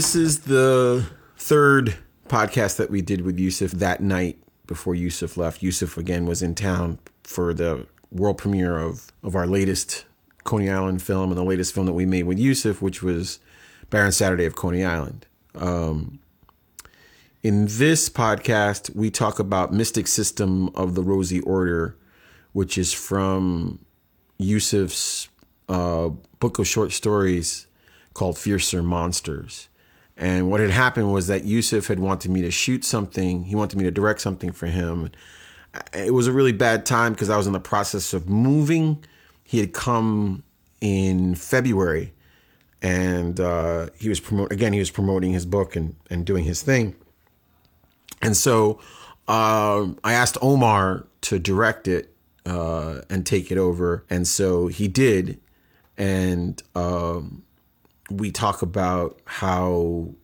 This is the third podcast that we did with Yusuf that night before Yusuf left. Yusuf again was in town for the world premiere of of our latest Coney Island film and the latest film that we made with Yusuf, which was Baron Saturday of Coney Island. Um, in this podcast, we talk about Mystic System of the Rosy Order, which is from Yusuf's uh, book of short stories called Fiercer Monsters. And what had happened was that Yusuf had wanted me to shoot something. He wanted me to direct something for him. It was a really bad time because I was in the process of moving. He had come in February, and uh, he was promote again. He was promoting his book and and doing his thing. And so uh, I asked Omar to direct it uh, and take it over, and so he did. And um, we talk about how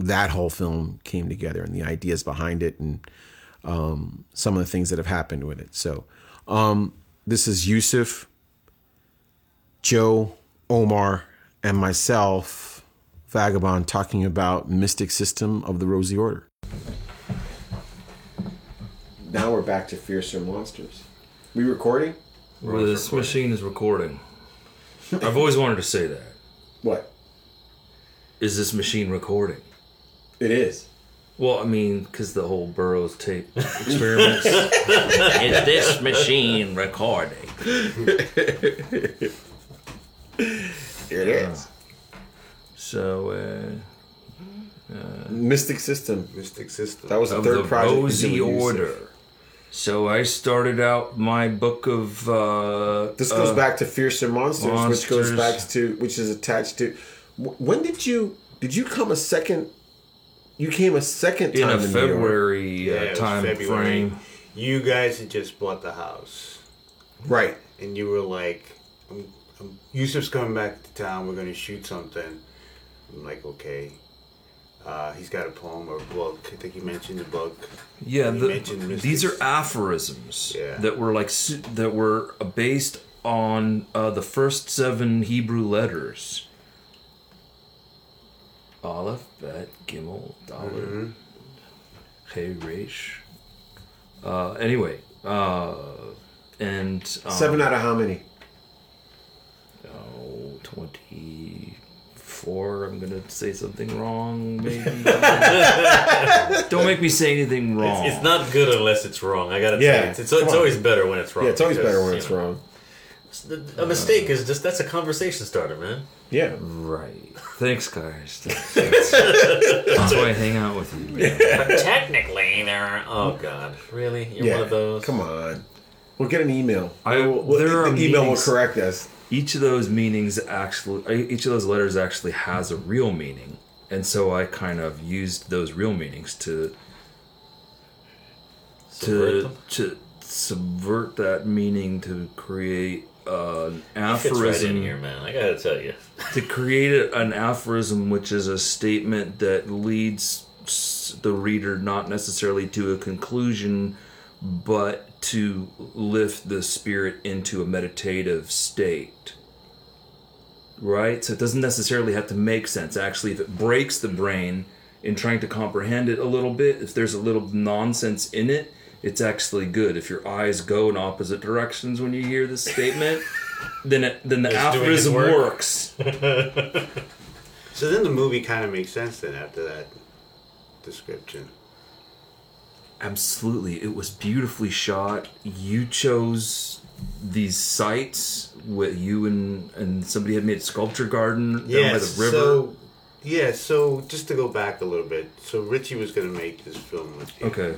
that whole film came together and the ideas behind it and um, some of the things that have happened with it. So um, this is Yusuf, Joe, Omar, and myself, Vagabond, talking about Mystic System of the Rosie Order. Now we're back to Fiercer Monsters. We recording? Well, this machine is recording. I've always wanted to say that. What? Is this machine recording? It is. Well, I mean, because the whole Burroughs tape experiments. is this machine recording? It is. So, uh, Mystic System. Mystic System. That was the of third the project. we did Rosie. Order. So I started out my book of. Uh, This goes uh, back to Fearsome Monsters, which goes back to which is attached to. When did you did you come a second? You came a second in time a in New York. February Yeah, uh, it time February. frame. You guys had just bought the house, right? and you were like, um, um, "Yusuf's coming back to town. We're going to shoot something." I'm like, "Okay." Uh, he's got a poem or a book. I think he mentioned the book. Yeah, the, mentioned these are aphorisms Yeah. that were like that were based on uh, the first seven Hebrew letters. Aleph, Bet, Gimel, Dalet, Mm-hmm. Hey, Resh. Uh, anyway, uh, and um, Seven out of how many? oh, 24. I'm gonna say something wrong, maybe. Don't make me say anything wrong. It's, it's not good unless it's wrong. I gotta Yeah, say, it's, it's, it's always better when it's wrong. Yeah, it's always because, better when it's know, wrong. A mistake is just that's a conversation starter, man. Yeah, Right. Thanks, guys. That's, that's- that's why I hang out with you. man. But technically, there are. Oh God, really? You're yeah. one of those. Come on, we'll get an email. I- We'll- we'll- there the are email will correct us. Each of those meanings actually, each of those letters actually has a real meaning, and so I kind of used those real meanings to Subvert to them? to subvert that meaning to create an Fits right in aphorism here, man. I gotta tell you. to create an aphorism which is a statement that leads the reader not necessarily to a conclusion but to lift the spirit into a meditative state right so it doesn't necessarily have to make sense actually if it breaks the brain in trying to comprehend it a little bit if there's a little nonsense in it it's actually good if your eyes go in opposite directions when you hear this statement then it, then the It's doing its aphorism work. works So then the movie kind of makes sense then after that description. Absolutely. It was beautifully shot. You chose these sites with you and and somebody had made a sculpture garden down by the river. So yeah. So just to go back a little bit. So Richie was going to make this film with you. okay.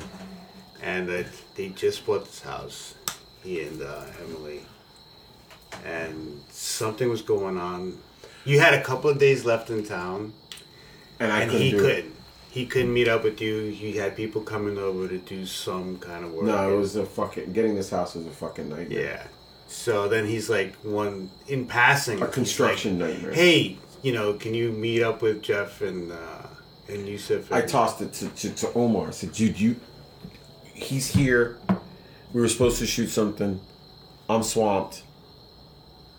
And uh, they just bought this house, he and uh, Emily, and something was going on. You had a couple of days left in town, And I and couldn't he couldn't. it. He couldn't meet up with you. He had people coming over to do some kind of work. No, it was a fucking getting this house was a fucking nightmare. yeah. So then he's like one in passing. A construction like, nightmare. Hey, you know, can you meet up with Jeff and uh, and Yusuf? I tossed it to, to, to Omar. I said, dude, you he's here. We were supposed to shoot something. I'm swamped.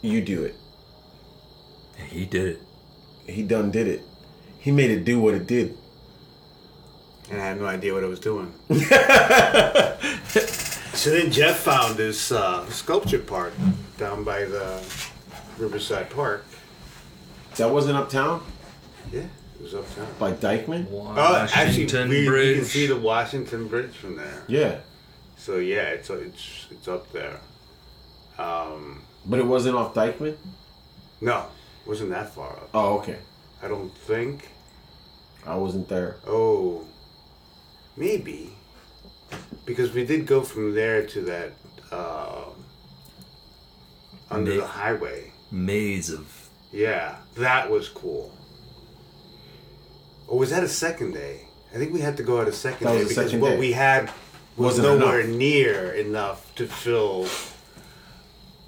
You do it. He did it. He done did it. He made it do what it did. and I had no idea what I was doing. so then Jeff found this uh, sculpture park down by the Riverside Park. That wasn't uptown Yeah, it was uptown. by Dyckman. Oh, actually, Washington we, Bridge. you can see the Washington Bridge from there. Yeah, So yeah, it's it's it's up there. Um, but it wasn't off Dyckman. no, it wasn't that far up. Oh, okay. I don't think. I wasn't there. Oh, maybe because we did go from there to that uh, under Nick. the highway. Maze of Yeah, that was cool. Or was that a second day? I think we had to go out a second That day was the because second what day. we had was Wasn't nowhere enough. near enough to fill.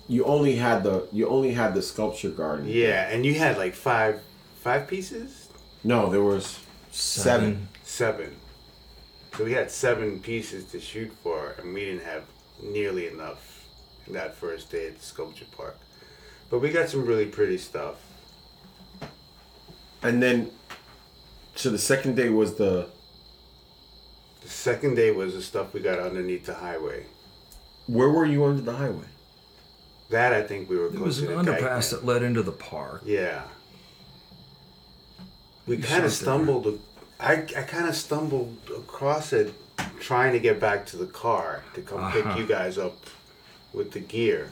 You only had the you only had the sculpture garden. Yeah, and you had like five five pieces, No, there was seven. seven. So we had seven pieces to shoot for, and we didn't have nearly enough in that first day at the sculpture park. But we got some really pretty stuff. And then, so the second day was the The second day was the stuff we got underneath the highway. where were you under the highway? That I think we were it was an to underpass that led into the park. Yeah. We kind of something there. stumbled. I, I kind of stumbled across it trying to get back to the car to come Uh-huh. pick you guys up with the gear.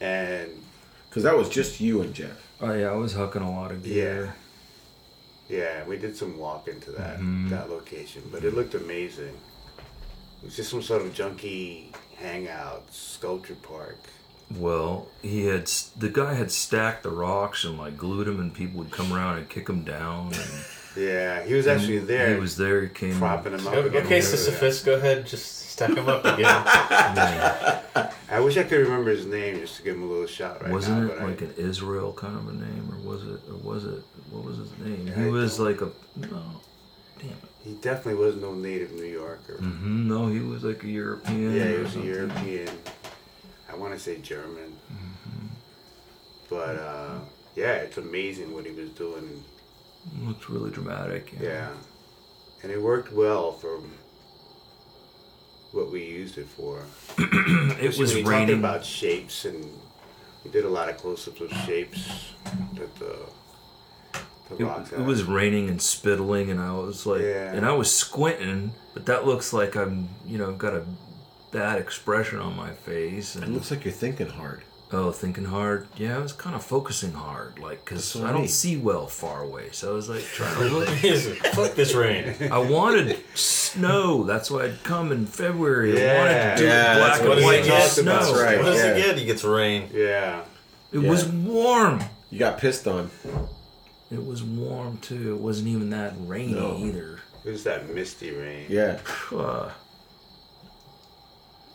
And Because that was just you and Jeff. Oh yeah, I was hucking a lot of gear. Yeah, we did some walking to that Mm-hmm. that location, but it looked amazing. It was just some sort of junky hangout, sculpture park. Well, he had the guy had stacked the rocks and like glued them, and people would come around and kick them down. And Yeah, he was actually there. He was there. He came. propping him up. Okay, so okay Sisyphus, go ahead. Just stack them up again. I wish I could remember his name just to give him a little shot right Wasn't now. it like I, an Israel kind of a name, or was it? Or was it? What was his name? I He was like a no. Damn it. he definitely was no native New Yorker. hmm No, he was like a European. Yeah, he or was a. European. I want to say German. Mm-hmm. But uh, yeah, it's amazing what he was doing. Looks really dramatic. Yeah, and it worked well for what we used it for. It was when we talked raining. about shapes, and we did a lot of close-ups of shapes that the the It, rocks. it was raining and spittling, and I was like, Yeah. and I was squinting, but that looks like I'm, you know, got a bad expression on my face, And It looks like you're thinking hard. Oh, thinking hard. Yeah, I was kind of focusing hard, like, cause I I don't mean. see well far away, so I was like trying to look. Fuck this rain. I wanted snow. That's why I'd come in February. I wanted to do Yeah, black and what white talked snow. That's right. What does yeah. he get? He gets rain. yeah. It Yeah. was warm. You got pissed on. It was warm too. It wasn't even that rainy No. either. It was that misty rain. Yeah. Uh,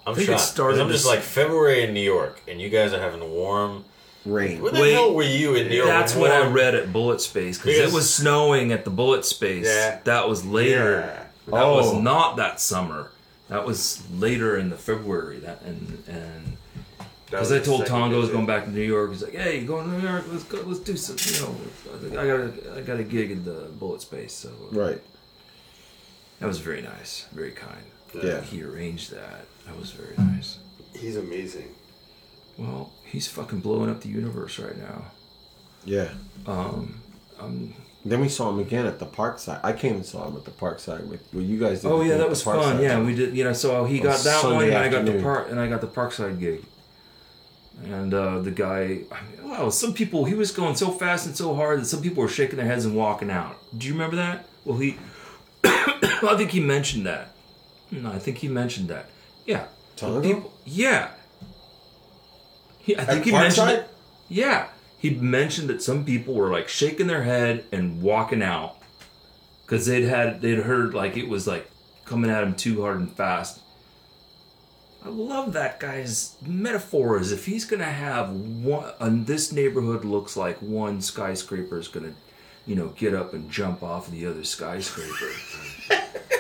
I'm think it started I'm just this- like February in New York, and you guys are having warm. Rain. Where the Wait, hell were you in New York? That's when what I warm- read at Bullet Space because it Because- was snowing at the Bullet Space. Yeah. That was later. Yeah. That was Oh. not that summer. That was later in the February. That and and That because I the told second Tongo I was visit. going back to New York. He's like, "Hey, you going to New York? Let's go. Let's do some. You know, I got a I got a gig in the Bullet Space, so uh, Right. that was very nice, very kind. Yeah. He arranged that. That was very nice. He's amazing. Well, he's fucking blowing up the universe right now. Yeah. Um, um, Then we saw him again at the parkside. I came and saw him at the parkside with well, you guys. Did Oh yeah, that was fun. Yeah, we did. You know, so he got that Sunday one, and I got the park, and I got the Parkside gig. And uh, the guy, I mean, wow, some people he was going so fast and so hard that some people were shaking their heads and walking out. Do you remember that? Well, he, I think he mentioned that. No, I think he mentioned that. Yeah, Tongo? people. Yeah, he, I At think he mentioned it. Yeah, he mentioned that some people were like shaking their head and walking out because they'd had they'd heard like it was like coming at him too hard and fast. I love that guy's metaphor. metaphors. If he's gonna have one, and this neighborhood looks like one skyscraper is gonna, you know, get up and jump off the other skyscraper.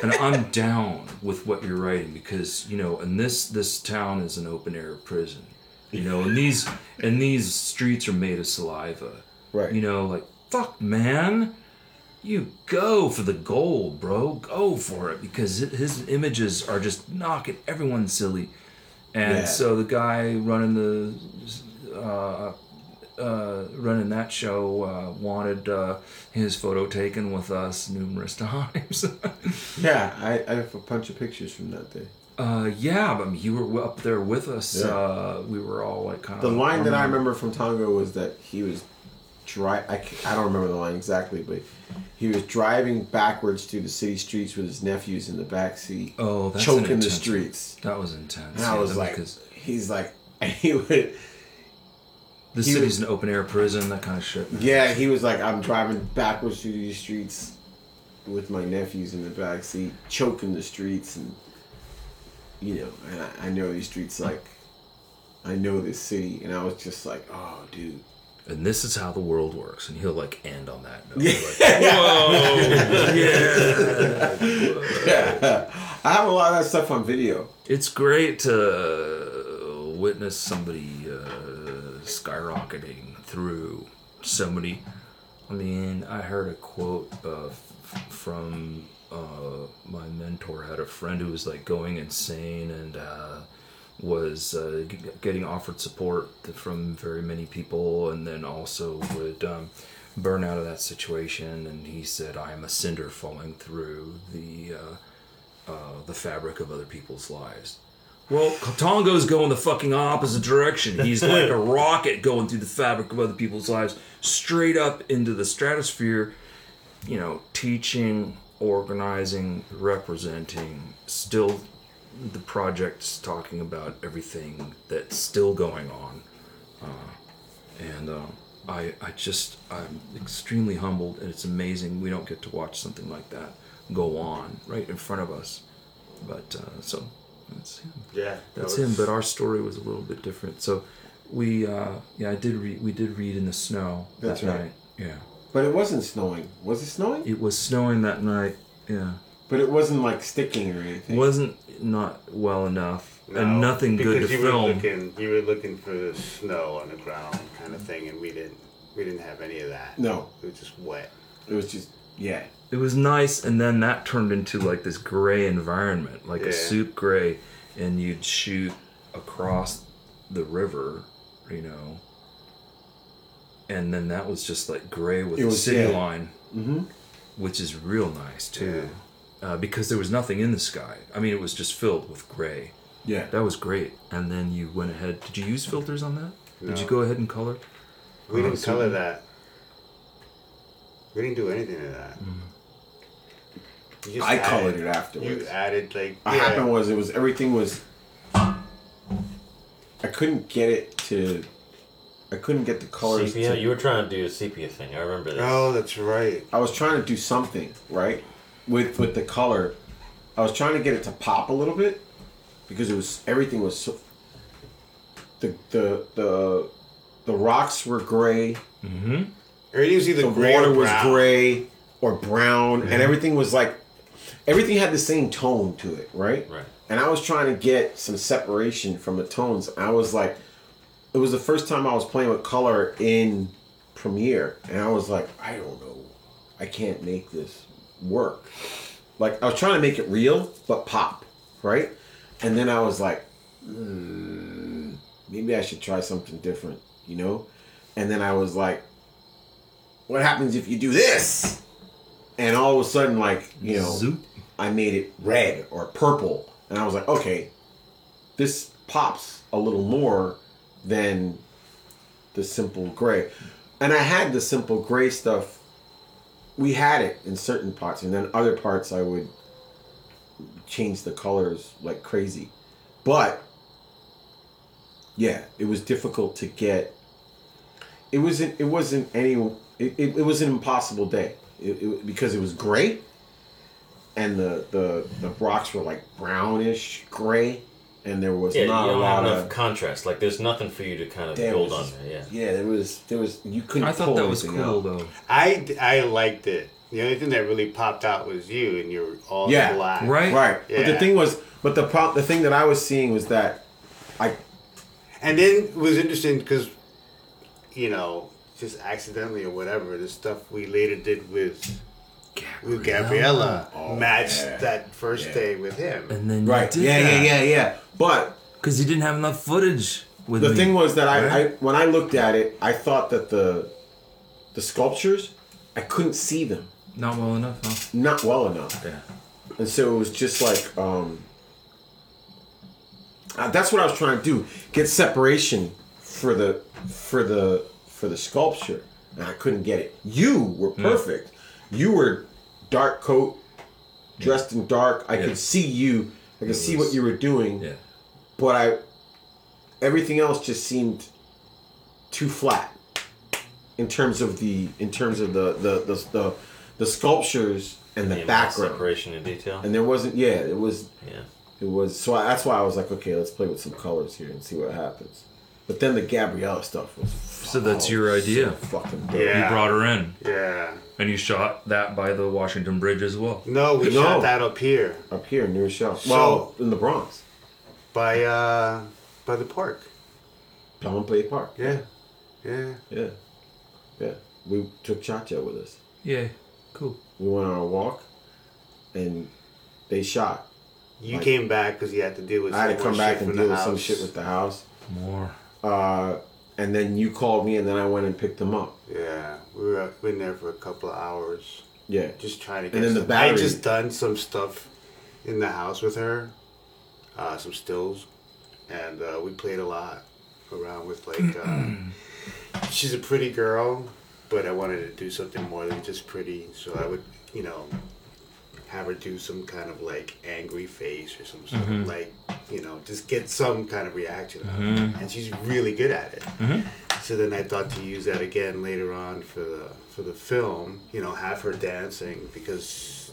and I'm down with what you're writing because you know, and this this town is an open air prison. You know, and these and these streets are made of saliva. Right. You know, like fuck, man. you go for the gold, bro. Go for it because it, his images are just knocking everyone silly. And Yeah. so the guy running the uh, uh, running that show uh, wanted uh, his photo taken with us numerous times. Yeah, I, I have a bunch of pictures from that day. uh, yeah, but you were up there with us. Yeah. Uh, we were all like kind The of The line that I remember from Tongo was that he was dry. I, I don't remember the line exactly, but he was driving backwards through the city streets with his nephews in the back seat, Oh, choking the streets. That was intense. And I yeah, was like, because he's like, he would, the he city's was- an open air prison, that kind of shit. yeah, he was like, I'm driving backwards through these streets with my nephews in the back seat, choking the streets, and you know, and I, I know these streets like, I know this city, and I was just like, oh, dude. And this is how the world works, and he'll like end on that note. Yeah. Like, Whoa, yeah. I have a lot of that stuff on video. It's great to witness somebody uh, skyrocketing through so many. I mean, I heard a quote uh, from uh, my mentor. Had a friend who was like going insane and uh, was uh, g- getting offered support from very many people, and then also would um, burn out of that situation. And he said, "I am a cinder falling through the." Uh, uh, the fabric of other people's lives. Well, Tongo's going the fucking opposite direction. He's like a rocket going through the fabric of other people's lives, straight up into the stratosphere. You know, teaching, organizing, representing. Still, the project's talking about everything that's still going on, uh, and uh, I, I just, I'm extremely humbled, and it's amazing we don't get to watch something like that go on right in front of us. But uh, so that's him. Yeah, that That's was- him. But our story was a little bit different. So we, uh, yeah, I did read. We did read in the snow That's that right. night. Yeah, But it wasn't snowing. Was it snowing? it was snowing that night. Yeah, But it wasn't like sticking or anything. wasn't not well enough No, and nothing good to you film. Were looking, you were looking for the snow on the ground, kind of thing, and we didn't. We didn't have any of that. No. it was just wet. It was just yeah. It was nice and then that turned into like this gray environment like Yeah. a soup gray and you'd shoot across the river you know? And then that was just like gray with It a city yeah. line which is real nice too. Uh, because there was nothing in the sky. I mean it was just filled with gray. Yeah. that was great. And then you went ahead. Did you use filters on that? Did you go ahead and color? We Oh, didn't color that. We didn't do anything to that. You I added- colored it afterwards. You added like What yeah. happened was it was everything was. I couldn't get it to. I couldn't get the colors. Sepia, to, you were trying to do a sepia thing. I remember this. Oh, that's right. I was trying to do something right with with the color. I was trying to get it to pop a little bit because it was everything was so. The the the the rocks were gray. Mm-hmm. Everything was either The gray water or was brown. gray or brown, and mm-hmm. everything was like everything had the same tone to it, right? Right. And I was trying to get some separation from the tones. I was like, it was the first time I was playing with color in Premiere, and I was like, I don't know, I can't make this work. Like I was trying to make it real, but pop, right? And then I was like, hmm, maybe I should try something different, you know? And then I was like, what happens if you do this? And all of a sudden, like, you know, Zoop. I made it red or purple. And I was like, okay, this pops a little more than the simple gray. And I had the simple gray stuff. We had it in certain parts, and then other parts I would change the colors like crazy. But yeah, it was difficult to get. It wasn't. It wasn't any. It, it, it was an impossible day it, it, because it was gray, and the, the the rocks were like brownish gray, and there was Yeah, not a lot of. contrast. Like, there's nothing for you to kind of build was- on there. Yeah. Yeah, there was there was you couldn't. i thought pull that was cool out. though I I liked it. The only thing that really popped out was you, and you're all Yeah. black. Right? Right, but the thing was, but the pro- the thing that I was seeing was that, I And then it was interesting because, you know, just accidentally or whatever, the stuff we later did with with Gabriella Oh, matched yeah. that first Yeah. day with him. And then you Right. did Yeah, that. yeah, yeah, yeah. But Because you didn't have enough footage with the me. thing was that I, I when I looked at it, I thought that the the sculptures, I couldn't see them. not well enough, huh? Not well enough. Yeah. And so it was just like um uh, that's what I was trying to do. Get separation for the for the for the sculpture. And I couldn't get it. You were Hmm. perfect. You were dark coat, dressed in dark. I Yeah. could see you. I could see was- what you were doing. Yeah. But I everything else just seemed too flat in terms of the in terms of the the the the, the sculptures and the The background. separation in detail. And there wasn't yeah, it was yeah. it was so I, that's why I was like, okay, let's play with some colors here and see what happens. But then the Gabriella stuff was So that's your so idea. fucking dope. Yeah. You brought her in. Yeah. And you shot that by the Washington Bridge as well. No, we No. shot that up here Up here in New Rochelle. So- well, in the Bronx. by uh by the park. Pelham Bay Park. Yeah. Yeah. Yeah. Yeah. We took Chacha with us. Yeah. Cool. We went on a walk and they shot. You Like- came back because you had to deal with. I had to some come back shit and from deal the with some house. shit with the house. More. Uh, and then you called me, and then I went and picked them up. Yeah, we were in there for a couple of hours, Yeah, just trying to get. And then the some- I battery- just done some stuff in the house with her, uh, some stills, and uh, we played a lot around with like. Uh, she's a pretty girl, but I wanted to do something more than just pretty, so I would, you know, have her do some kind of like angry face or some sort of mm-hmm. like, you know, just get some kind of reaction, out of it. Mm-hmm. and she's really good at it. Mm-hmm. So then I thought to use that again later on for the for the film. You know, have her dancing because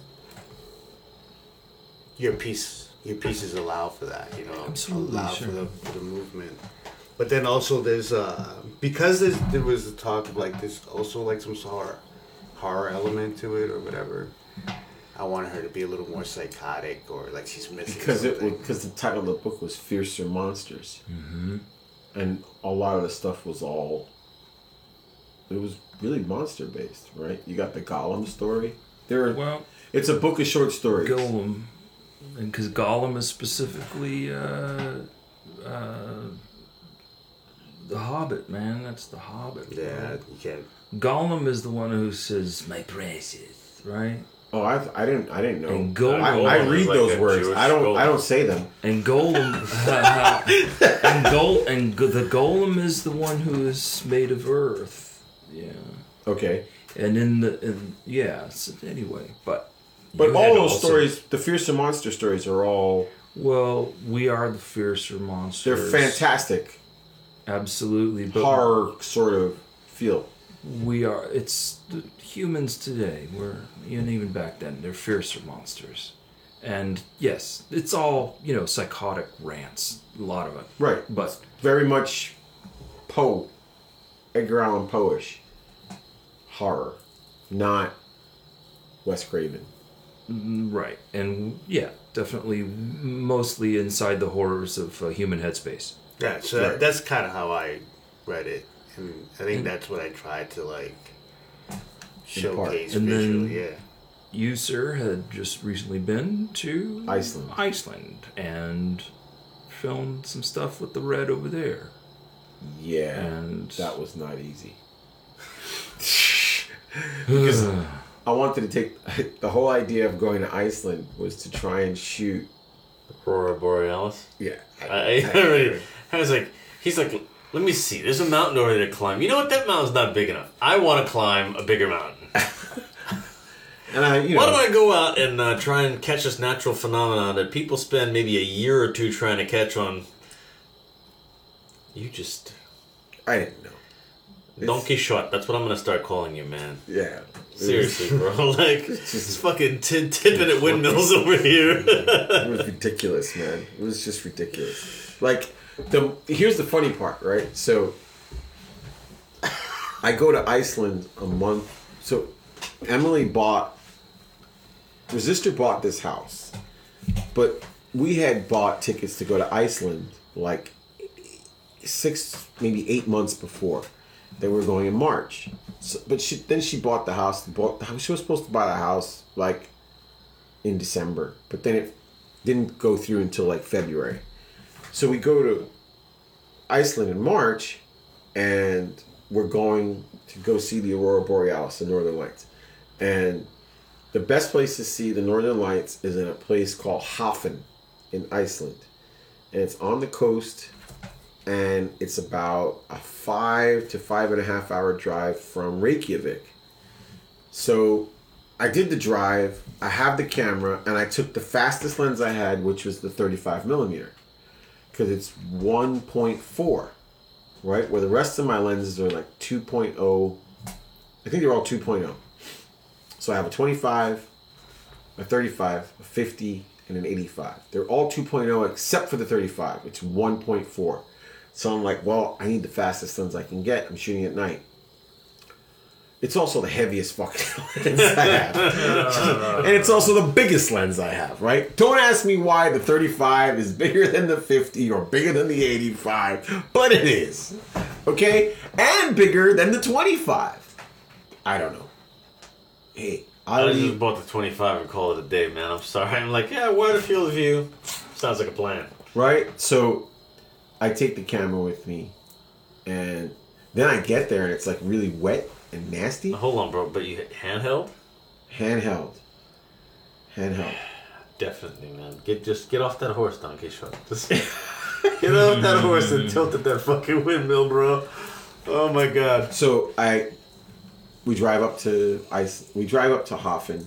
your piece your pieces allow for that. You know, Absolutely, allow sure. for the for the movement. But then also there's uh because there's, there was the talk of like there's also like some horror horror element to it or whatever. I wanted her to be a little more psychotic or like she's missing because it because the title of the book was "Fiercer Monsters," mm-hmm. and a lot of the stuff was all. It was really monster based, right? You got the Gollum story. There, Well, it's a book of short stories. Gollum, and because Gollum is specifically uh, uh, the Hobbit, man. That's the Hobbit. bro. yeah, you can't. Gollum is the one who says, "My precious," right? Oh, I, I didn't I didn't know. And Gollum- I, I read like those words. Jewish I don't Gollum. I don't say them. And Golem, and Gol, and go- the Golem is the one who is made of earth. Yeah, Okay, and in the in, yeah. So anyway, but but all those also- stories, the Fiercer Monster stories, are all Well, we are the fiercer monsters. they're fantastic Absolutely, but horror sort of feel. we are. It's the humans today. We're and even back then they're fiercer monsters. And yes, it's all you know, psychotic rants. A lot of it, Right, but very much Poe, Edgar Allan Poe-ish horror, not Wes Craven. Right, and yeah, definitely mostly inside the horrors of uh, human headspace. Yeah, so Right. that's kind of how I read it, and I think that's what I tried to like showcase And then- visually. yeah, You, sir, had just recently been to Iceland. Iceland, and filmed some stuff with the red over there. Yeah, And- that was not easy. because I wanted to take the whole idea of going to Iceland was to try and shoot. Aurora Borealis. Yeah, I, I, already, I was like, he's like, let me see. There's a mountain over there to climb. You know what? That mountain's not big enough. I want to climb a bigger mountain. And I, you Why know, don't I go out and uh, try and catch this natural phenomenon that people spend maybe a year or two trying to catch on? You just I didn't know. Don Quixote. That's what I'm gonna start calling you, man. Yeah, Seriously, bro. Like, it's just fucking t- tipping at windmills over here. it was ridiculous, man. It was just ridiculous. Like the here's the funny part, right? So I go to Iceland a month. So Emily bought Resistor bought this house, but we had bought tickets to go to Iceland like six, maybe eight months before, They were going in March, so, but she then she bought the house. Bought she was supposed to buy the house like in December, but then it didn't go through until like February. So we go to Iceland in March, and we're going to go see the aurora borealis, the northern lights, and the best place to see the northern lights is in a place called Höfn in Iceland, and it's on the coast, and it's about a five to five and a half hour drive from Reykjavik. So I did the drive. I have the camera, and I took the fastest lens I had, which was the 35 millimeter, because it's 1.4, right? Where the rest of my lenses are like 2.0. I think they're all 2.0. So I have a 25, a 35, a 50, and an 85. They're all 2.0 except for the 35. It's 1.4. So I'm like, well, I need the fastest lens I can get. I'm shooting at night. It's also the heaviest fucking lens I have. and it's also the biggest lens I have, right? Don't ask me why the 35 is bigger than the 50 or bigger than the 85, but it is. Okay? And bigger than the 25. I don't know. Hey, I I'll just bought the 25 and call it a day, man. I'm sorry. I'm like, yeah, wide field of view. Sounds like a plan. right? So I take the camera with me, and then I get there, and it's like really wet and nasty. Hold on, bro. But you handheld? Handheld. Handheld. Definitely, man. Get just get off that horse, Don Quixote. Just get off that horse and tilt at that fucking windmill, bro. Oh my god. So I, we drive up to ice. We drive up to Höfn,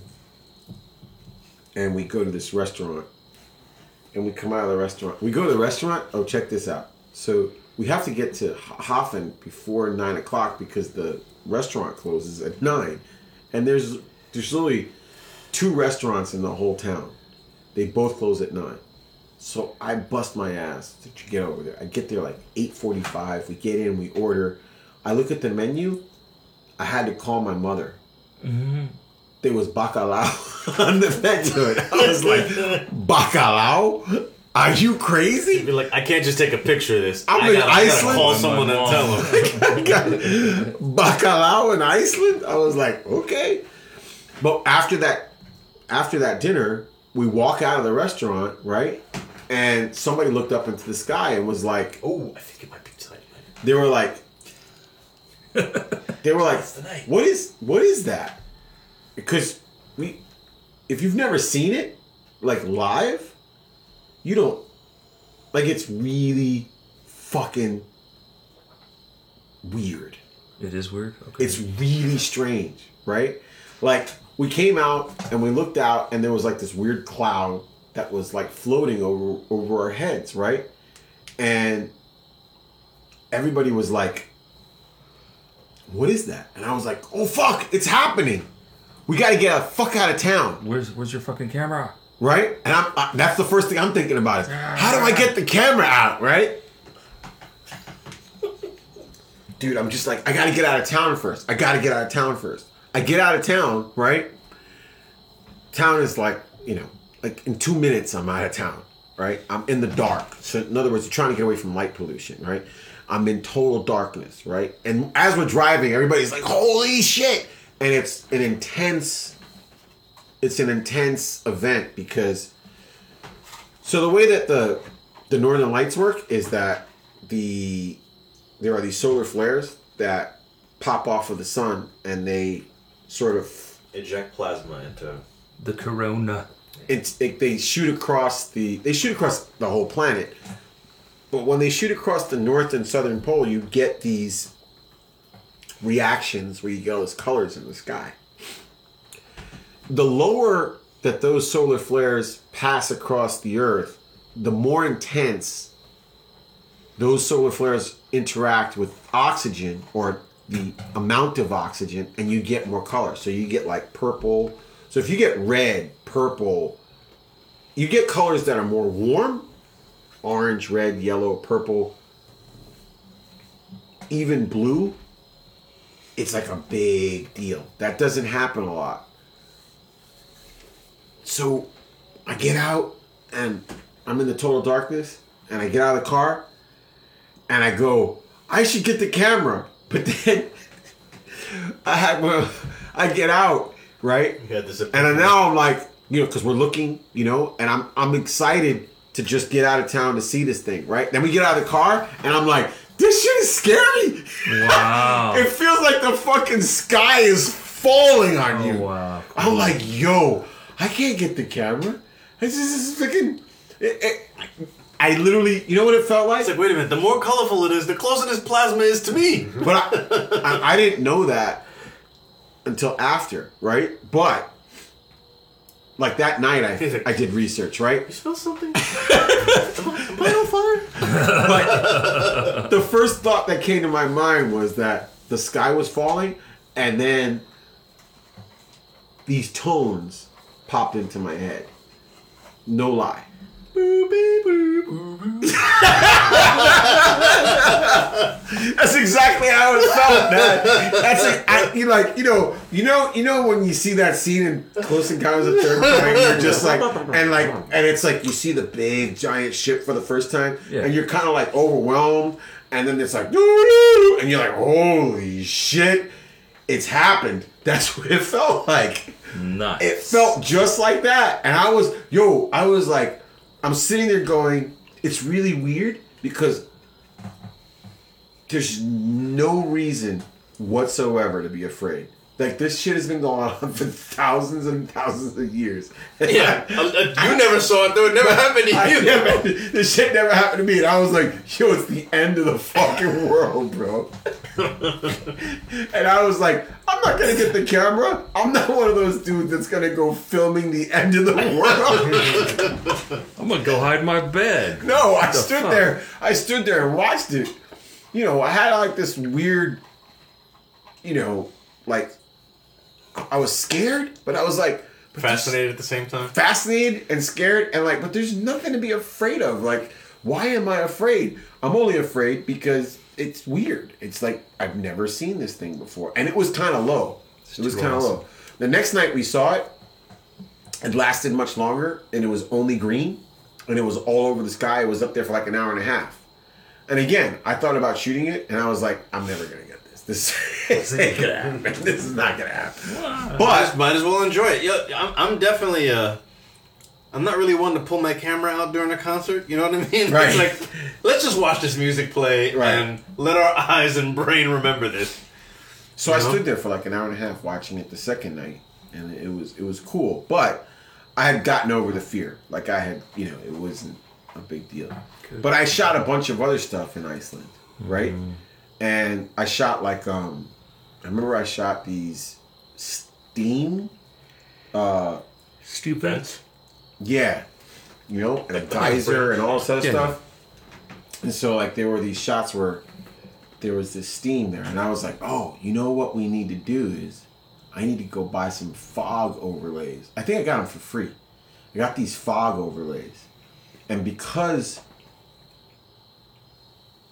and we go to this restaurant. And we come out of the restaurant. We go to the restaurant. Oh, check this out. So we have to get to Höfn before nine o'clock because the restaurant closes at nine. And there's there's only two restaurants in the whole town. They both close at nine. So I bust my ass to get over there. I get there like eight forty-five. We get in, we order. I look at the menu. I had to call my mother. Mm-hmm. There was bacalao on the menu. I was like, bacalao? Are you crazy? Be like, I can't just take a picture of this. I'm I in gotta, I gotta call someone and tell them. Bacalao in Iceland. I was like, okay. But after that, after that dinner, we walk out of the restaurant, right? And somebody looked up into the sky and was like, oh, I think it might be tonight. they were like, they were like, what is what is that? Because we, if you've never seen it, like live, you don't like it's really fucking weird. It is weird. Okay. It's really strange, right? Like we came out and we looked out and there was like this weird cloud that was like floating over over our heads, right? And everybody was like, "What is that?" And I was like, "Oh fuck, it's happening! We got to get the fuck out of town!" where's where's your fucking camera? right? And I'm, I, that's the first thing I'm thinking about is ah. how do I get the camera out, right? Dude, I'm just like I got to get out of town first. I got to get out of town first. I get out of town, right? Town is like you know, like in two minutes I'm out of town, right? I'm in the dark. So in other words, you're trying to get away from light pollution, right? I'm in total darkness, right? And as we're driving, everybody's like, "Holy shit!" And it's an intense it's an intense event because so the way that the the northern lights work is that the there are these solar flares that pop off of the sun and they sort of Eject plasma into. The corona. it's it, they shoot across the they shoot across the whole planet but when they shoot across the north and southern pole you get these reactions where you get all these colors in the sky. The lower that those solar flares pass across the earth the more intense those solar flares interact with oxygen or the amount of oxygen and you get more color. So you get like purple. So if you get red purple you get colors that are more warm orange red yellow purple even blue it's like a big deal. That doesn't happen a lot. So i get out and i'm in the total darkness and i get out of the car and I go, I should get the camera. But then I had well, I get out right, this and now I'm like, you know, because we're looking, you know, and I'm I'm excited to just get out of town to see this thing, right? Then we get out of the car, and I'm like, this shit is scary. Wow. it feels like the fucking sky is falling on oh, you. Oh, wow. I'm like, yo, I can't get the camera. This is freaking. It, it, I literally, you know what it felt like? It's like, wait a minute. The more colorful it is, the closer this plasma is to me. But I, I, I didn't know that until after, right? But like that night, I I did research, right? You smell something? Am I am I on fire? But the first thought that came to my mind was that the sky was falling, and then these tones popped into my head. No lie. That's exactly how it felt, man. That's. I, you like, you know, you know, you know when you see that scene in Close Encounters of the Third Kind, you're just like, and like, and it's like you see the big giant ship for the first time, Yeah. and you're kind of like overwhelmed, and then it's like, and you're like, holy shit, it's happened. That's what it felt like. Nice. It felt just like that. And I was, yo, I was like, I'm sitting there going, it's really weird because there's no reason whatsoever to be afraid. Like this shit has been going on for thousands and thousands of years. Yeah. Uh, uh, you never saw it, though. It never happened to I you. never, this shit never happened to me, and I was like, "Yo, it's the end of the fucking world, bro." and I was like, "I'm not gonna get the camera. I'm not one of those dudes that's gonna go filming the end of the world." I'm gonna go hide in my bed. no, I The stood fuck? there. I stood there and watched it. You know, I had like this weird, you know, like I was scared, but I was like Fascinated at the same time. fascinated and scared and like but there's nothing to be afraid of. Like why am i afraid? I'm only afraid because it's weird. It's like i've never seen this thing before. And it was kind of low it was kind of awesome. low. The next night we saw it. It lasted much longer and it was only green and it was all over the sky. It was up there for like an hour and a half. And again i thought about shooting it and i was like i'm never gonna this this, this ain't gonna happen this is not gonna happen but Might as well enjoy it. Yeah, I'm, I'm definitely uh I'm not really one to pull my camera out during a concert. You know what I mean? Right. It's like let's just watch this music play Right. and let our eyes and brain remember this. So I know? stood there for like an hour and a half watching it the second night, and it was it was cool. But I had gotten over the fear. Like I had, you know, it wasn't a big deal. But I shot a bunch of other stuff in Iceland, right? And I shot like um, I remember I shot these steam, uh, Stupid. yeah, you know, and a geyser and all this other Yeah. stuff. And so like there were these shots where there was this steam there, and I was like, oh, you know what we need to do is I need to go buy some fog overlays. I think I got them for free. I got these fog overlays, and because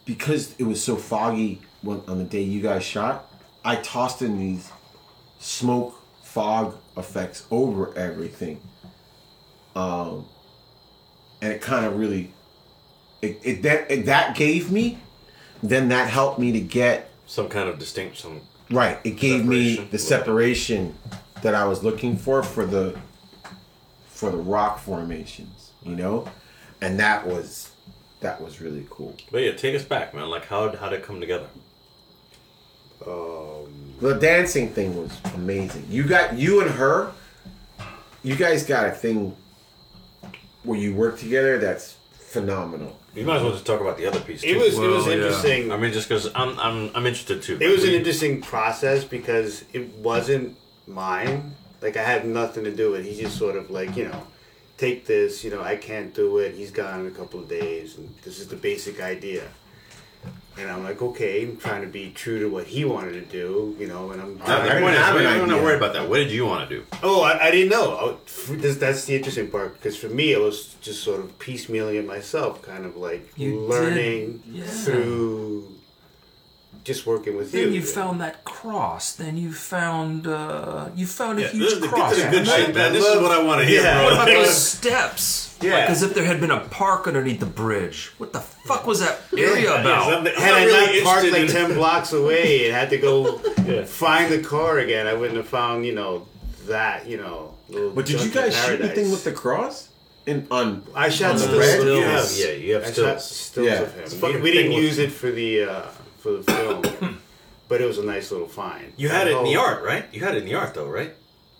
because it was so foggy when, on the day you guys shot, I tossed in these smoke fog effects over everything um, and it kind of really it, it that it, that gave me then that helped me to get Some kind of distinction. right it gave me the separation that i was looking for for the for the rock formations you know and that was that was really cool But yeah, take us back, man. Like how how'd it come together? Um, the dancing thing was amazing you got you and her you guys got a thing where you work together that's phenomenal You might as well just talk about the other piece. It too. was it was Well, yeah. interesting. I mean, just because I'm I'm I'm interested too. It was an interesting process because it wasn't mine. Like I had nothing to do with it. He just sort of like, you know, take this, you know, I can't do it. He's gone in a couple of days and this is the basic idea. And I'm like, okay, I'm trying to be true to what he wanted to do, you know, and I'm No, I the didn't point is, have we don't idea. worry about that. What did you want to do? Oh, I, I didn't know. Oh, I, this, that's the interesting part because for me, it was just sort of piecemealing it myself, kind of like You learning did, yeah. through just working with you. Then you. you found that cross. Then you found uh, you found a Yeah, huge this, cross. this is good I- shit, man. This is what I want to hear, Yeah. bro. What about Like- those steps? Yeah. Like as if there had been a park underneath the bridge. What the fuck was that area Yeah, about? I'm I'm Had not I really not parked like ten blocks away and had to go Yeah. find the car again, I wouldn't have found you know that you know. little But did you guys shoot paradise. anything with the cross? In on I shot on the stills. red? of You have, yeah, you have I shot stills. stills Yeah. of him. We, we didn't use it for the uh, for the film, but it was a nice little find. You had it in the art, right? You had it in the art, though, right?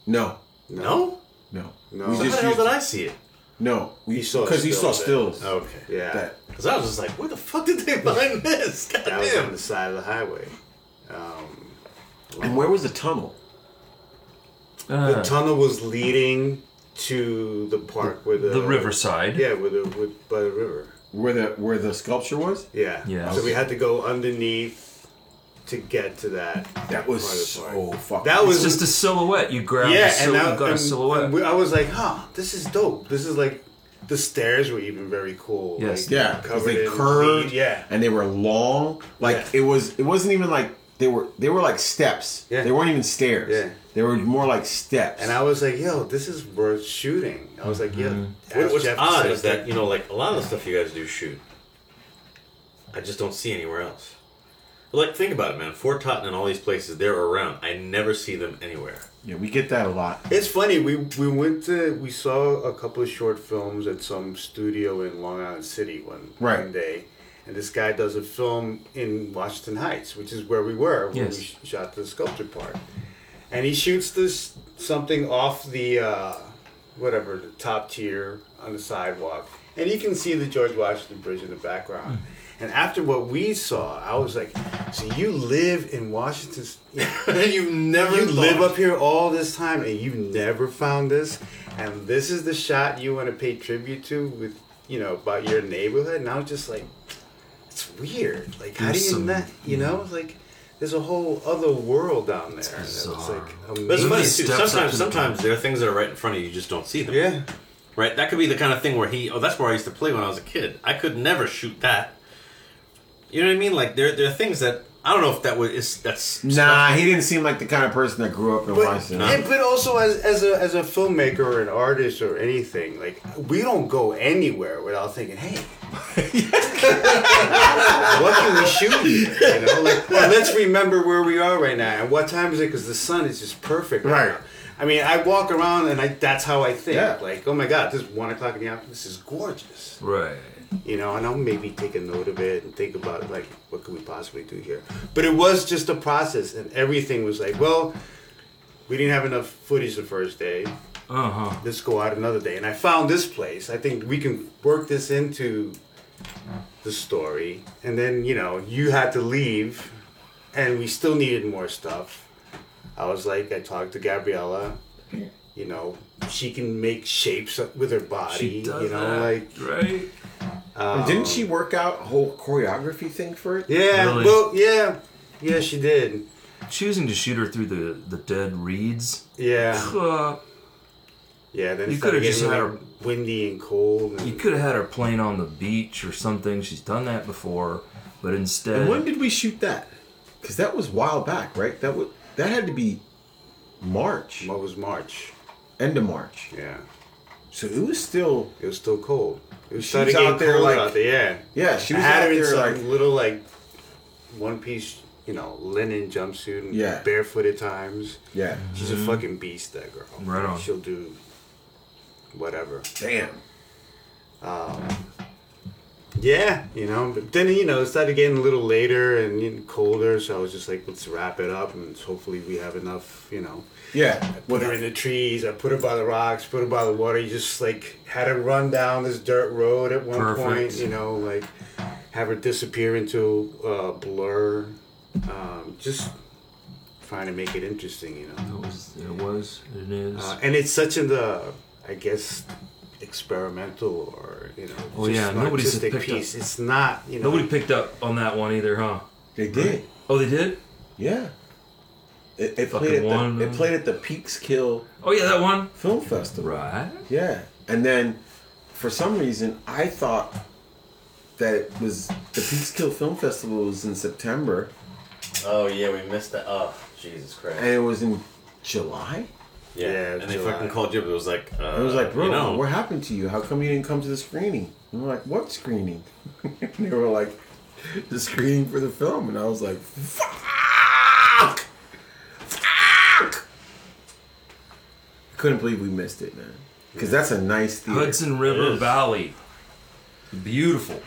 No, No. no, No. We How just the hell used did I see it? no. We You saw because you saw stills stills. Okay. Yeah, That Because I was just like, where the fuck did they find this? God that was on damn. the side of the highway. Um, and where was the tunnel? the Uh, tunnel was leading to the park where the the riverside. Yeah, with the with, by the river. Where the where the sculpture was? Yeah. Yeah. So we had to go underneath to get to that. That was part of the so fucking. That was just a silhouette. You grab yeah, the and silhouette, that, you got a silhouette. we- I was like, huh, this is dope. This is like the stairs were even very cool. Yes. Like, yeah, because covered they curved. lead. Yeah. and they were long. Like Yeah. it was. It wasn't even like they were. They were like steps. Yeah. They weren't even stairs. Yeah. They were more like steps. And I was like, yo, this is worth shooting. I was like, yeah. Mm-hmm. What, ask what's Jeff odd is up that, you know, like a lot of the stuff you guys do shoot, I just don't see anywhere else. Like, think about it, man. Fort Totten and all these places, they're around. I never see them anywhere. yeah, we get that a lot. It's funny. We we went to we saw a couple of short films at some studio in Long Island City one Right. one day, and this guy does a film in Washington Heights, which is where we were when Yes. we sh- shot the sculpture part, and he shoots this something off the uh, whatever the top tier on the sidewalk, and you can see the George Washington Bridge in the background. And after what we saw, I was like, "So you live in Washington? You've never You live up here all this time and you never found this, and this is the shot you want to pay tribute to with you know about your neighborhood. And I was just like, it's weird. Like how do you not? You know, like there's a whole other world down there. It's bizarre. like But it's funny, Steps too. up Sometimes, to the- sometimes there are things that are right in front of you, you just don't see them. Yeah, Right? That could be the kind of thing where he, oh, that's where I used to play when I was a kid. I could never shoot that. You know what I mean? Like, there, there are things that, I don't know if that was, is, that's. Nah, he didn't seem like the kind of person that grew up in but Washington. and, but also as as a as a filmmaker or an artist or anything, like we don't go anywhere without thinking, hey. what can we shoot here? You know, like, well, let's remember where we are right now and what time is it? Because the sun is just perfect. Right. now. I mean, I walk around and I that's how I think. Yeah. Like, oh my God, this is one o'clock in the afternoon. This is gorgeous. Right. You know, and I'll maybe take a note of it and think about like, what could we possibly do here? But it was just a process, and everything was like, well, we didn't have enough footage the first day. Uh huh. Let's go out another day. And I found this place. I think we can work this into the story. And then, you know, you had to leave, and we still needed more stuff. I was like, I talked to Gabriella. You know, she can make shapes with her body. She does you know, that. like right. And didn't she work out a whole choreography thing for it? Yeah, Really? well, yeah, yeah, she did. Choosing to shoot her through the the dead reeds. Yeah, Uh, yeah. Then You could've just had her windy and cold. And you could have had her playing on the beach or something. She's done that before, but instead, And when did we shoot that? Because that was a while back, right? That was that had to be March, What was March? End of March. Yeah, So it was still, it was still cold. It was She starting was getting out there, cold like- out there. Yeah, yeah. She I was had out her in there some like, little like one piece, you know, linen jumpsuit and Yeah. barefoot at times. yeah. She's a mm-hmm. fucking beast, that girl. Right on. She'll do whatever. Damn. Um, yeah, you know, but then you know it started getting a little later and you know, colder, so I was just like, let's wrap it up and hopefully we have enough, you know. Yeah. Put her in the trees. I put her by the rocks. Put her by the water. You just like had her run down this dirt road at one Perfect. point. You know, like have her disappear into a blur. Um, just trying to make it interesting. You know, it was, it was, it is. uh, and it's such an uh, I guess experimental or you know, Oh, just yeah, nobody's artistic picked up- piece. It's not you know. Nobody picked up on that one either, huh? They did. Oh, they did. Yeah. It, it played at one, the, it played at the Peekskill Oh yeah, that one. Film Festival. Right. Yeah. And then for some reason I thought that it was the Peekskill Film Festival was in September Oh, yeah, we missed that. Oh, Jesus Christ. and it was in July. Yeah, Yeah, and they fucking called you up. It was like, uh, I was like, bro, you know, what happened to you? How come you didn't come to the screening? And we're like, what screening? and they were like, the screening for the film. And I was like, fuck! Fuck! I couldn't believe we missed it, man. Because that's a nice theater. Hudson River. Valley. Beautiful.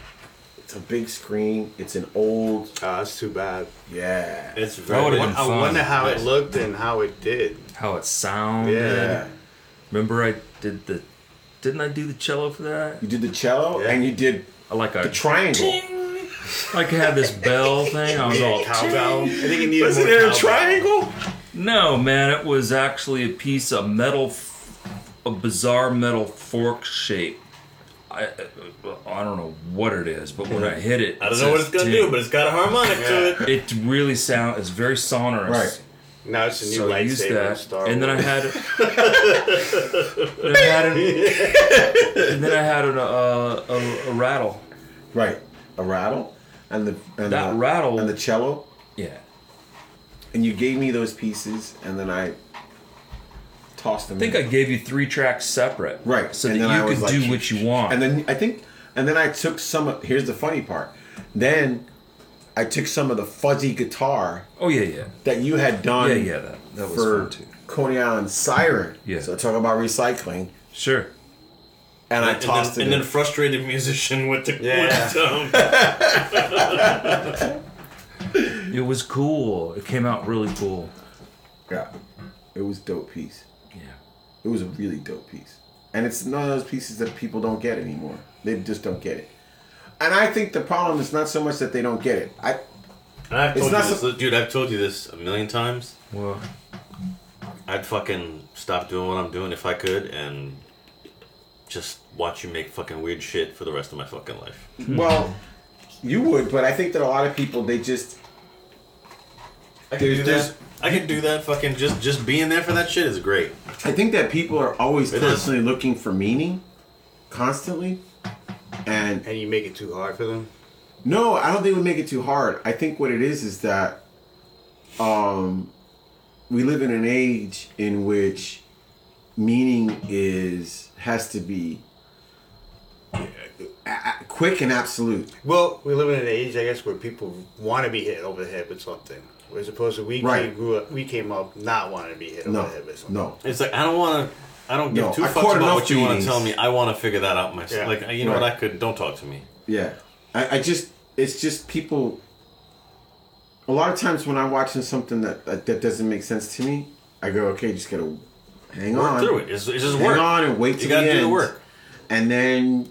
It's a big screen. It's an old, Oh, that's too bad. yeah. it's very. would've been I fun. wonder how it looked and how it did. How it sounded. Yeah. Remember I did the didn't I do the cello for that? You did the cello Yeah. and you did I like a the triangle. like I had this bell thing. I was all cowbell. I think it needed Wasn't more there a cowbell. triangle? No, man, it was actually a piece of metal, a bizarre metal fork shape. I, I don't know what it is, but when I hit it, I don't know what it's gonna ting. do, but it's got a harmonic to it. it really sound. It's very sonorous. Right. Now it's a new So I used lightsaber in that, Star and then I had, and I had, an, and then I had an, uh, a, a rattle. Right. A rattle and the and That the, rattle- and the cello. Yeah, And you gave me those pieces and then I tossed them I think in. I gave you three tracks separate, Right. So And that then you was could like, do what you want. And then I think and then I took some of here's the funny part. Then I took some of the fuzzy guitar oh yeah, yeah, that you had done yeah, yeah. That that was for fun too. Coney Island Siren. Yeah. So talk about recycling. Sure. And I And tossed then, it and in. then frustrated musician with the Yeah. with the um, tone. It was cool. It came out really cool. yeah. It was dope piece. Yeah. It was a really dope piece. And it's none of those pieces that people don't get anymore. They just don't get it. And I think the problem is not so much that they don't get it. I And I've It's told you not this, so- dude. I've told you this a million times. Well, I'd fucking stop doing what I'm doing if I could, and just watch you make fucking weird shit for the rest of my fucking life. well, you would, but I think that a lot of people they just I can do that. I can do that. Fucking just just being there for that shit is great. I think that people are always It is. constantly looking for meaning, constantly. And And you make it too hard for them. no, I don't think we make it too hard. I think what it is is that um, we live in an age in which meaning is has to be quick and absolute. Well, we live in an age, I guess, where people want to be hit over the head with something. As opposed to we Right. came, grew up, we came up not wanting to be hit over the head with something. no. It's like I don't want to. I don't give No, two I fucks about enough what you want to tell me. I want to figure that out myself. Yeah. Like you know what? I could. Don't talk to me. Yeah, I, I just it's just people. A lot of times when I'm watching something that that, that doesn't make sense to me, I go, okay, just gotta hang Work on through it. It's, it's just hang work. on and wait till You till gotta the do end, the work. and then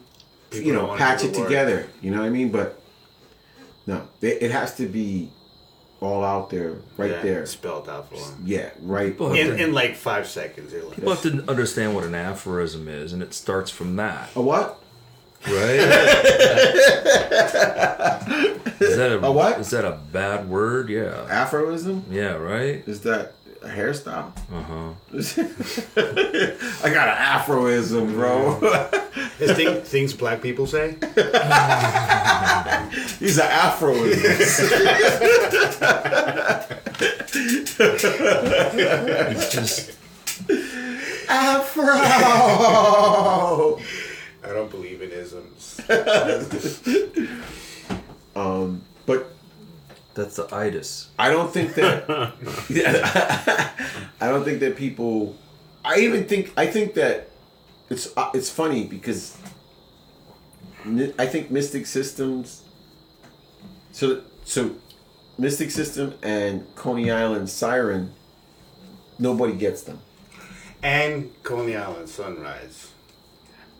People you know wanna patch it the work. together. You know what I mean? But no, it, it has to be all out there, right Yeah, there. Spelled out for them. Yeah, right. In, to- in like five seconds. They're like, People have to understand what an aphorism is, and it starts from that, A what? right? is that a, A what? Is that a bad word? Yeah. Aphorism. Yeah. Right. Is that a hairstyle? Uh huh. I got an Afroism, bro. There's thing, things black people say. He's an Afroism. It's just Afro. I don't believe in isms. um, but that's the itis. I don't think that. Yeah, I don't think that people. I even think I think that it's uh, it's funny because I think Mystic Systems. So so, Mystic System and Coney Island Siren. Nobody gets them. And Coney Island Sunrise.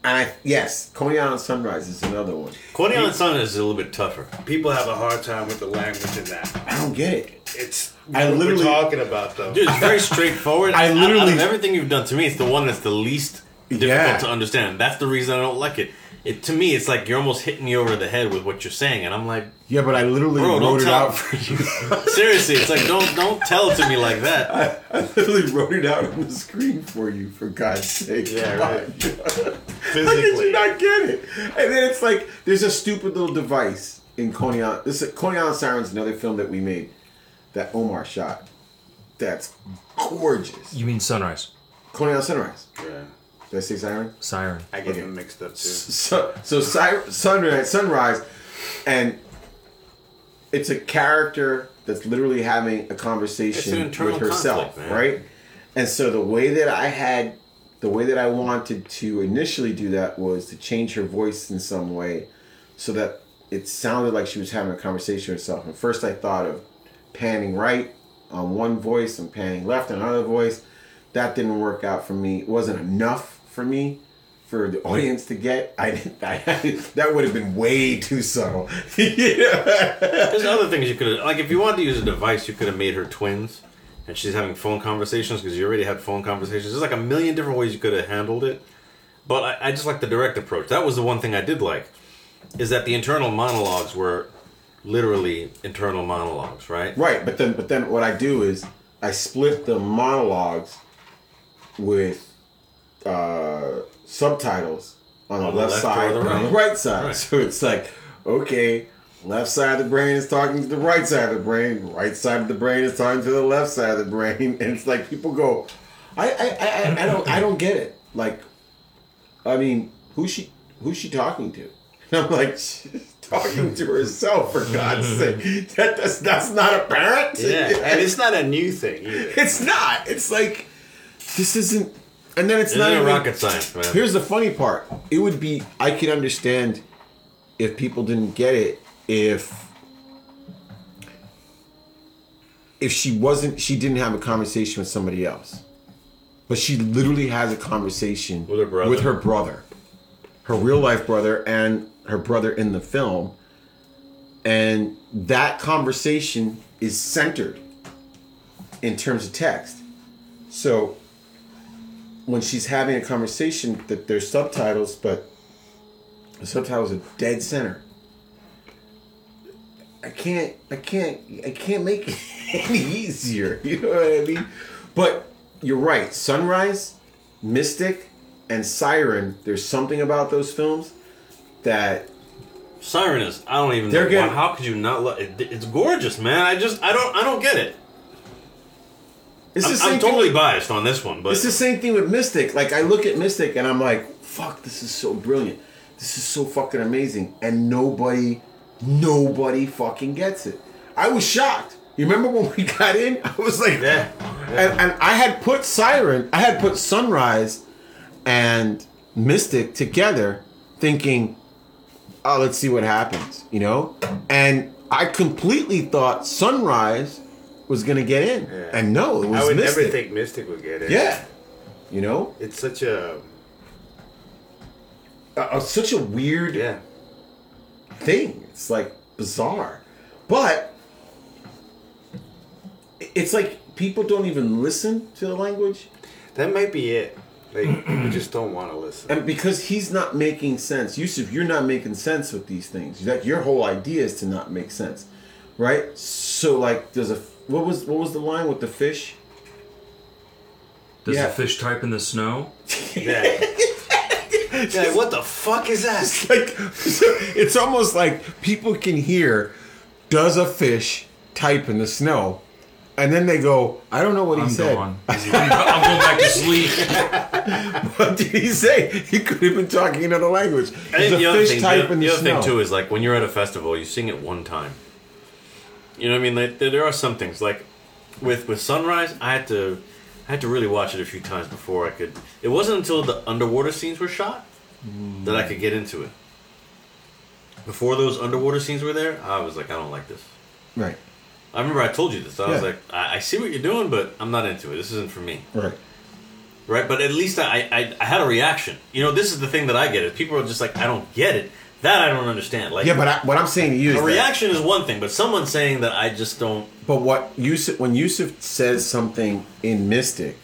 And I yes, Coney Island Sunrise is another one. Coney Island Sun is a little bit tougher. People have a hard time with the language in that. I don't get it. It's I what literally- we're talking about though. Dude, it's very straightforward. I Out- literally- out of everything you've done to me, it's the one that's the least difficult Yeah. to understand. That's the reason I don't like it. It to me, it's like you're almost hitting me over the head with what you're saying, and I'm like, Yeah, but I literally Bro, wrote it out for you. seriously, it's like don't don't tell it to me like that. I I, literally wrote it out on the screen for you, for God's sake. Yeah, Come right. on. How did you not get it? And then it's like there's a stupid little device in Coney Island. This is, Coney Island Sirens, another film that we made that Omar shot. That's gorgeous, You mean sunrise? Coney Island Sunrise. Yeah. Did I say Siren? Siren. I get Okay. them mixed up too. So so si- sunrise, sunrise, and it's a character that's literally having a It's an conversation internal with herself, conflict, man. right? And so the way that I had, the way that I wanted to initially do that was to change her voice in some way, so that it sounded like she was having a conversation with herself. And first I thought of panning right on one voice and panning left on another voice. That didn't work out for me. It wasn't enough for me for the oh, audience to get. I, I that would have been way too subtle. yeah. There's other things you could have, like if you wanted to use a device, you could have made her twins, and she's having phone conversations because you already had phone conversations. There's like a million different ways you could have handled it, but I, I just like the direct approach. That was the one thing I did like, is that the internal monologues were literally internal monologues, right? Right, but then but then what I do is I split the monologues with uh, subtitles on the, On the left, left side the and on the right. right side. Right. So it's like, okay, left side of the brain is talking to the right side of the brain, right side of the brain is talking to the left side of the brain, and it's like people go, I I, I, I- don't I don't get it. Like, I mean, who's she who's she talking to? And I'm like, she's talking to herself for God's sake. That, that's that's not apparent. and it's not a new thing either. It's not. It's like this isn't. And then it's not not even rocket science, man. Here's the funny part. It would be. I could understand if people didn't get it. If if she wasn't, she didn't have a conversation with somebody else, but she literally has a conversation With her brother. with her brother, her real life brother, and her brother in the film, and that conversation is centered in terms of text. So when she's having a conversation, that there's subtitles, but the subtitles are dead center. I can't, I can't, I can't make it any easier. You know what I mean? But you're right. Sunrise, Mystic, and Siren. There's something about those films that Siren is. I don't even They're know. getting- how could you not? Lo- it, it's gorgeous, man. I just. I don't. I don't get it. It's I'm, the same I'm totally with- biased on this one, but It's the same thing with Mystic. Like I look at Mystic and I'm like, fuck, this is so brilliant. This is so fucking amazing. And nobody, nobody fucking gets it. I was shocked. You remember when we got in? I was like, Yeah. And, and I had put Siren, I had put Sunrise and Mystic together thinking, oh, let's see what happens, you know? And I completely thought Sunrise was going to get in. Yeah. And no, it was I would Mystic. never think Mystic would get in. Yeah. You know? It's such a Uh, such a weird yeah. thing. It's like bizarre. But it's like people don't even listen to the language. That might be it. Like people just don't want to listen. And because he's not making sense. Yusuf, you're not making sense with these things. Like your whole idea is to not make sense. Right? So like there's a what was what was the line with the fish? Does Yeah. the fish type in the snow? Yeah. yeah. What the fuck is that? It's like it's almost like people can hear does a fish type in the snow and then they go i don't know what he I'm said gone. I'm, I'm going back to sleep. what did he say he could have been talking another language I Does a the other, fish thing, type the, in the, the other snow thing too is like when you're at a festival, you sing it one time. You know what I mean? Like, there, there are some things like with with Sunrise. I had to I had to really watch it a few times before I could. It wasn't until the underwater scenes were shot that I could get into it. Before those underwater scenes were there, I was like, I don't like this. right I remember I told you this. I was like, I, I see what you're doing, but I'm not into it. This isn't for me. right Right, but at least I, I, I had a reaction. You know, this is the thing that I get. Is people are just like, I don't get it. That I don't understand. Like, yeah but I, what i'm saying to you is a that- reaction is one thing, but someone saying that I just don't. but what yusuf when yusuf says something in mystic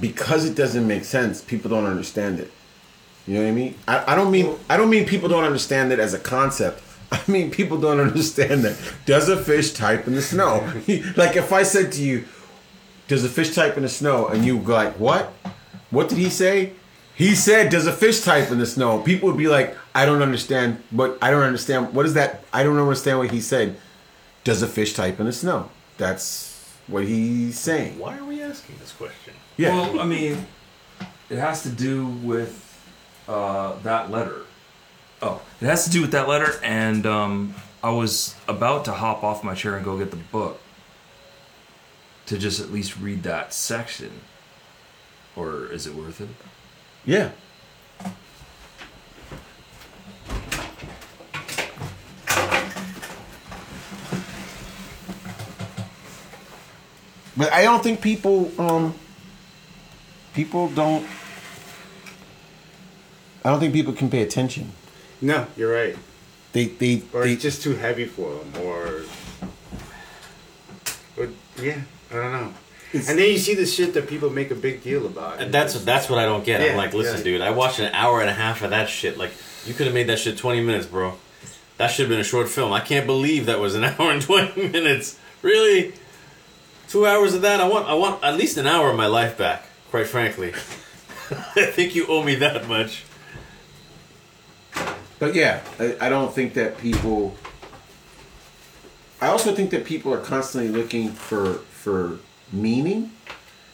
because it doesn't make sense people don't understand it you know what i mean I, I don't mean i don't mean people don't understand it as a concept I mean, people don't understand that. Does a fish type in the snow? like, if I said to you, "Does a fish type in the snow?" and you go like, "What? What did he say?" He said, "Does a fish type in the snow?" People would be like, "I don't understand." But I don't understand. What is that? I don't understand what he said. Does a fish type in the snow? That's what he's saying. Why are we asking asking this question? Yeah. Well, I mean, it has to do with uh, that letter. Oh, it has to do with that letter, and um, I was about to hop off my chair and go get the book to just at least read that section. Or is it worth it? Yeah. But I don't think people um people don't I don't think people can pay attention. No, you're right. They they, Or they it's just too heavy for them, or, or yeah, I don't know. It's- and then you see the shit that people make a big deal about. And that's that's what I don't get. I'm like, listen, yeah. dude, I watched an hour and a half of that shit. Like, you could have made that shit 20 minutes, bro. That should have been a short film. I can't believe that was an hour and 20 minutes. Really? Two hours of that? I want I want at least an hour of my life back, quite frankly. I think you owe me that much. But yeah, I, I don't think that people. I also think that people are constantly looking for for meaning.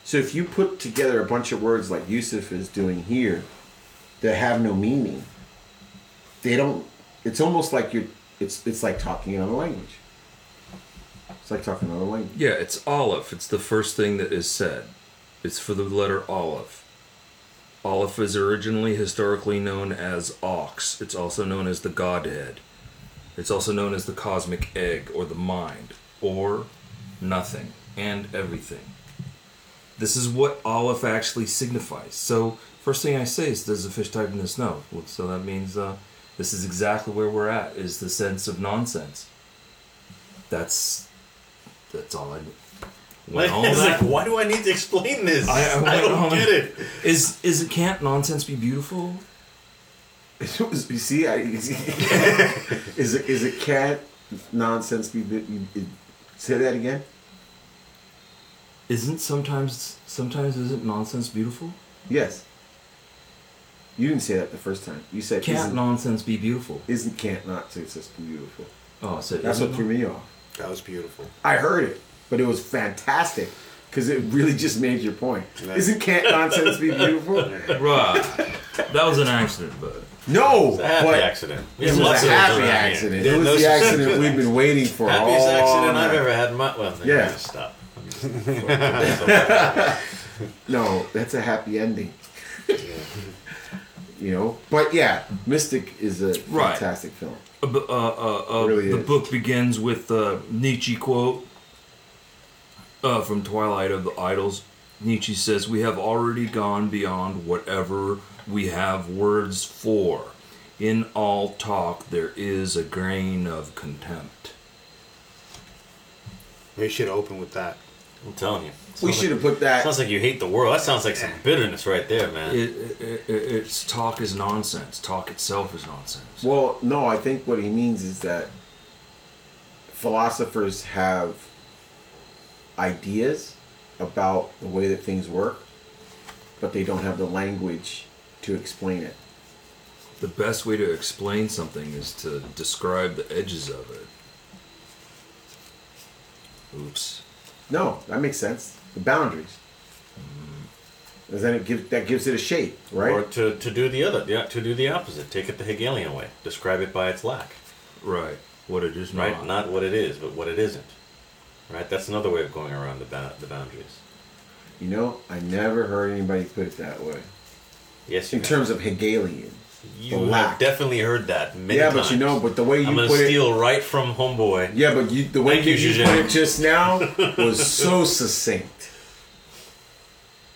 So if you put together a bunch of words like Yusuf is doing here, that have no meaning, they don't. It's almost like you're. It's it's like talking another language. It's like talking another language. Yeah, it's Aleph. It's the first thing that is said. It's for the letter Aleph. Aleph is originally historically known as Ox. It's also known as the Godhead. It's also known as the cosmic egg or the mind or nothing and everything. This is what Aleph actually signifies. So, first thing I say is, does the fish type in the snow? Well, so that means uh, this is exactly where we're at. Is the sense of nonsense. That's that's all I. Like, Went all it's that- like, why do I need to explain this? I- I I, don't on- get it. Is is it can't nonsense be beautiful? you see, I, is it is it can't nonsense? Be you, you, say that again. Isn't sometimes sometimes isn't nonsense beautiful? Yes. You didn't say that the first time. You said Can't isn't, nonsense be beautiful? isn't can't not say it's beautiful. Oh, I said That's what threw me off. that was beautiful. I heard it, but it was fantastic because it really just made your point. Yeah. Isn't can't nonsense be beautiful? Right. That was an accident, but No, It's a happy but accident. It was a of those happy around here. accident. It was the accident we've been waiting for. Happiest all accident I've ever had in my well. Yeah. Yeah. Stop. I'm just- No, that's a happy ending. you know, but yeah, Mystic is a Right. fantastic film. uh, uh, uh, uh, Really the is. book begins with a Nietzsche quote uh, from Twilight of the Idols. Nietzsche says, "We have already gone beyond whatever we have words for. In all talk, there is a grain of contempt." We should open with that. I'm telling you. We Sounds should like- have put that. Sounds like you hate the world. That sounds like some bitterness right there, man. It, it, it, it's talk is nonsense. Talk itself is nonsense. Well, no, I think what he means is that philosophers have ideas about the way that things work, but they don't have the language to explain it. The best way to explain something is to describe the edges of it. Oops. No, that makes sense. The boundaries. And then it gives that gives it a shape, right? Or to, to do the other, yeah, to do the opposite. Take it the Hegelian way. Describe it by its lack. Right. What it is Right? not. Not what it is, but what it isn't. Right? That's another way of going around the, ba- the boundaries. you know, I never heard anybody put it that way. Yes, you In have. terms of Hegelian. You the have definitely heard that many yeah, times. but you know, but the way you I'm gonna put it. steal right from Homeboy. Yeah, but you, the way Thank you, you, Zhuzhen. put it just now was so succinct.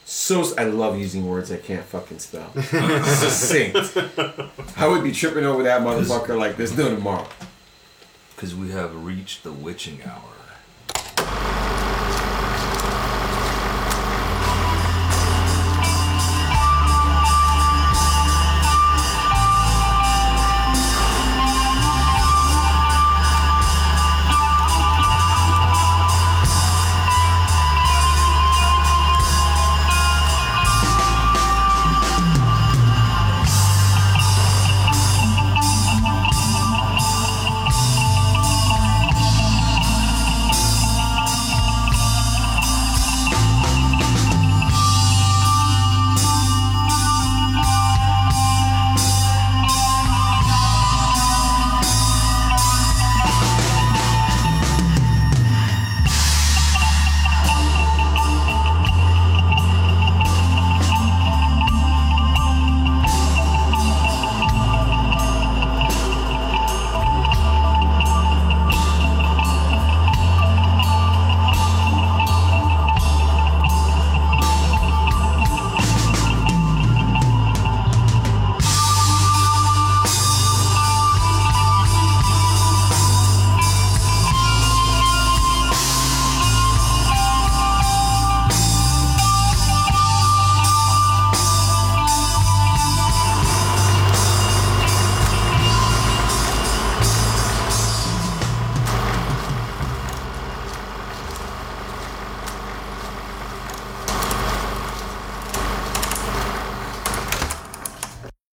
So I love using words I can't fucking spell. succinct. I would be tripping over that motherfucker like there's no tomorrow. Because we have reached the witching hour.